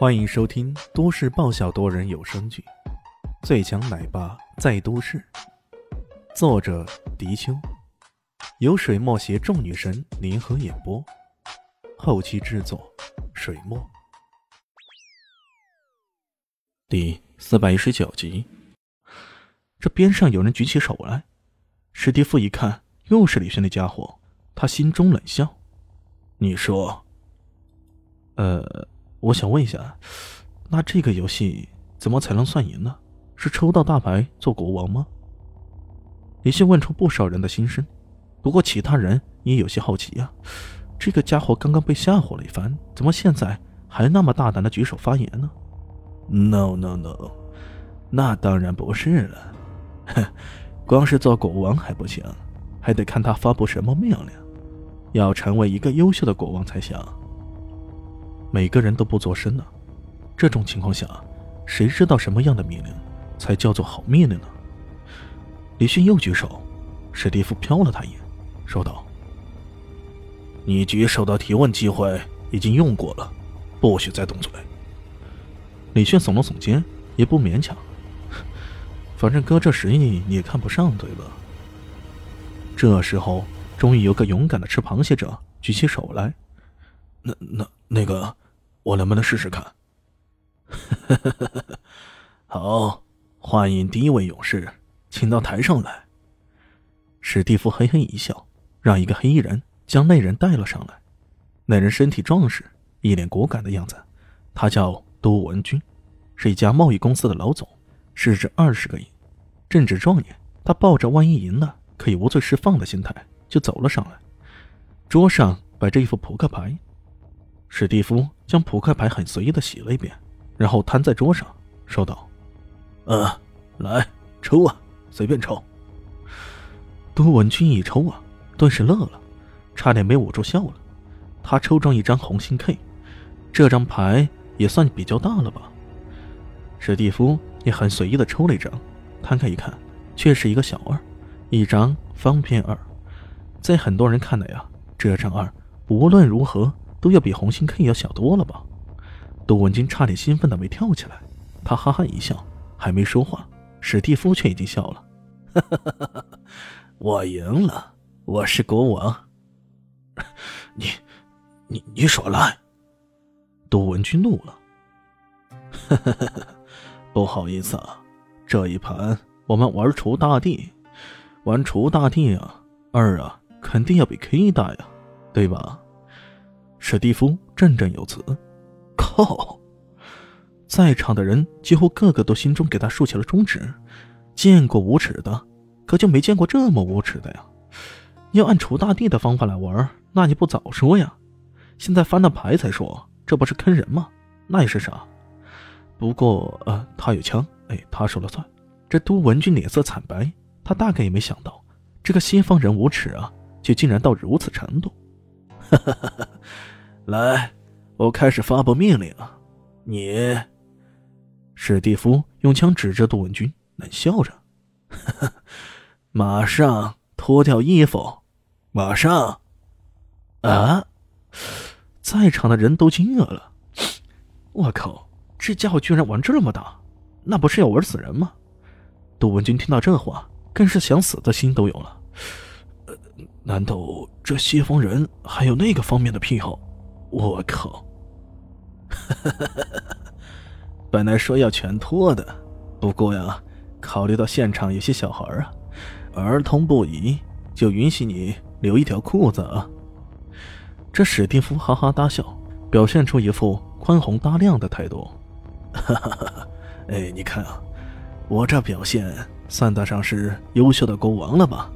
欢迎收听都市爆笑多人有声剧《最强奶爸在都市》，作者：迪秋，由水墨携众女神联合演播，后期制作：水墨。第四百一十九集，这边上有人举起手来，史蒂夫一看，又是李轩那家伙，他心中冷笑：“你说，呃。”我想问一下，那这个游戏怎么才能算赢呢？是抽到大牌做国王吗？李信问出不少人的心声，不过其他人也有些好奇呀。这个家伙刚刚被吓唬了一番，怎么现在还那么大胆的举手发言呢？No No No，那当然不是了。哼，光是做国王还不行，还得看他发布什么命令。要成为一个优秀的国王才行。每个人都不作声呢。这种情况下，谁知道什么样的命令才叫做好命令呢？李迅又举手，史蒂夫瞟了他一眼，说道：“你举手的提问机会已经用过了，不许再动嘴。”李迅耸了耸肩，也不勉强。反正哥这实力你也看不上，对吧？这时候，终于有个勇敢的吃螃蟹者举起手来。那那那个。我能不能试试看？好，欢迎第一位勇士，请到台上来。史蒂夫嘿嘿一笑，让一个黑衣人将那人带了上来。那人身体壮实，一脸果敢的样子。他叫都文君，是一家贸易公司的老总，市值二十个亿，正值壮年。他抱着万一赢了可以无罪释放的心态，就走了上来。桌上摆着一副扑克牌。史蒂夫将扑克牌很随意的洗了一遍，然后摊在桌上，说道：“嗯，来抽啊，随便抽。”多文君一抽啊，顿时乐了，差点没捂住笑了。他抽中一张红心 K，这张牌也算比较大了吧？史蒂夫也很随意的抽了一张，摊开一看，却是一个小二，一张方片二。在很多人看来啊，这张二无论如何。都要比红心 K 要小多了吧？杜文君差点兴奋的没跳起来，他哈哈一笑，还没说话，史蒂夫却已经笑了。我赢了，我是国王。你，你，你耍赖！杜文君怒了。不好意思啊，这一盘我们玩除大地，玩除大地啊，二啊肯定要比 K 大呀，对吧？史蒂夫振振有词：“靠！”在场的人几乎个个都心中给他竖起了中指。见过无耻的，可就没见过这么无耻的呀！要按楚大帝的方法来玩，那你不早说呀？现在翻了牌才说，这不是坑人吗？那又是啥？不过，呃，他有枪，哎，他说了算。这都文君脸色惨白，他大概也没想到，这个西方人无耻啊，却竟然到如此程度。哈哈哈哈来，我开始发布命令。你，史蒂夫用枪指着杜文君，冷笑着：“ 马上脱掉衣服，马上！”啊！在场的人都惊愕了。我靠，这家伙居然玩这么大，那不是要玩死人吗？杜文君听到这话，更是想死的心都有了。难道这西方人还有那个方面的癖好？我靠！本来说要全脱的，不过呀，考虑到现场有些小孩啊，儿童不宜，就允许你留一条裤子啊。这史蒂夫哈哈大笑，表现出一副宽宏大量的态度。哈哈哈！哎，你看啊，我这表现算得上是优秀的国王了吧？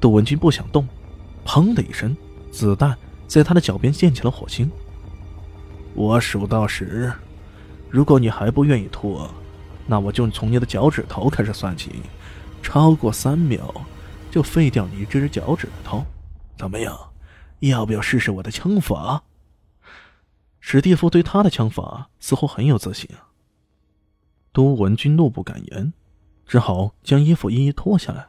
杜文君不想动，砰的一声，子弹在他的脚边溅起了火星。我数到十，如果你还不愿意脱，那我就从你的脚趾头开始算起，超过三秒就废掉你这只脚趾头。怎么样？要不要试试我的枪法？史蒂夫对他的枪法似乎很有自信。都文君怒不敢言，只好将衣服一一脱下来。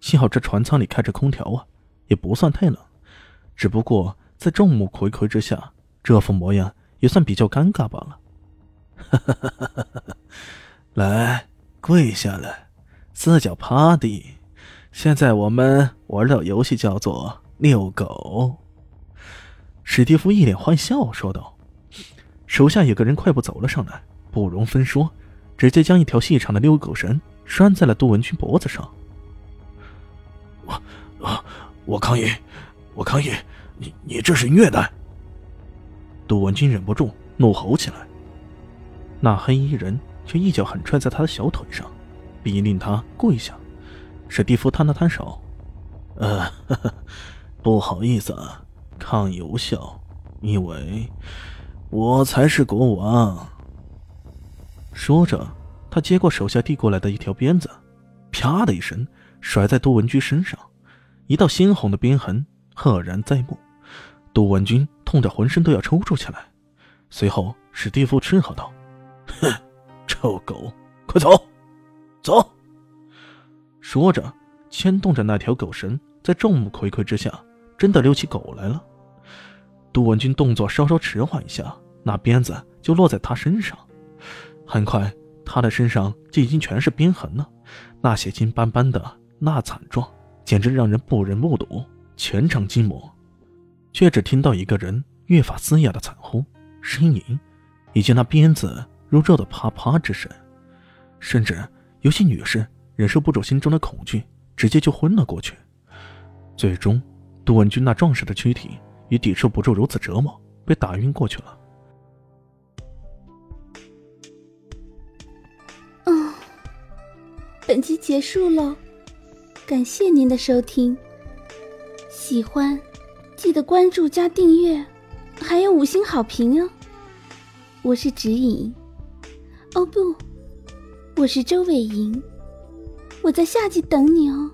幸好这船舱里开着空调啊，也不算太冷。只不过在众目睽睽之下，这副模样也算比较尴尬罢了。来，跪下来，四脚趴地。现在我们玩的游戏叫做遛狗。史蒂夫一脸坏笑说道：“手下有个人快步走了上来，不容分说，直接将一条细长的遛狗绳拴在了杜文君脖子上。我，我，我抗议！我抗议！你，你这是虐待！”杜文君忍不住怒吼起来。那黑衣人却一脚狠踹在他的小腿上，逼令他跪下。史蒂夫摊了摊手：“呃，不好意思，抗议无效，因为我才是国王。”说着，他接过手下递过来的一条鞭子，啪的一声甩在杜文君身上，一道鲜红的鞭痕赫然在目。杜文君痛得浑身都要抽搐起来。随后，史蒂夫斥喝道：“哼，臭狗，快走，走！”说着，牵动着那条狗绳，在众目睽睽之下，真的溜起狗来了。杜文君动作稍稍迟缓一下，那鞭子就落在他身上。很快，他的身上就已经全是鞭痕了，那血迹斑斑的，那惨状，简直让人不忍目睹。全场静默，却只听到一个人越发嘶哑的惨呼、呻吟，以及那鞭子如肉的啪啪之声，甚至有些女士。忍受不住心中的恐惧，直接就昏了过去。最终，杜文君那壮实的躯体也抵受不住如此折磨，被打晕过去了。本集结束了，感谢您的收听。喜欢，记得关注加订阅，还有五星好评哦。我是指引，哦不，我是周伟莹。我在下集等你哦。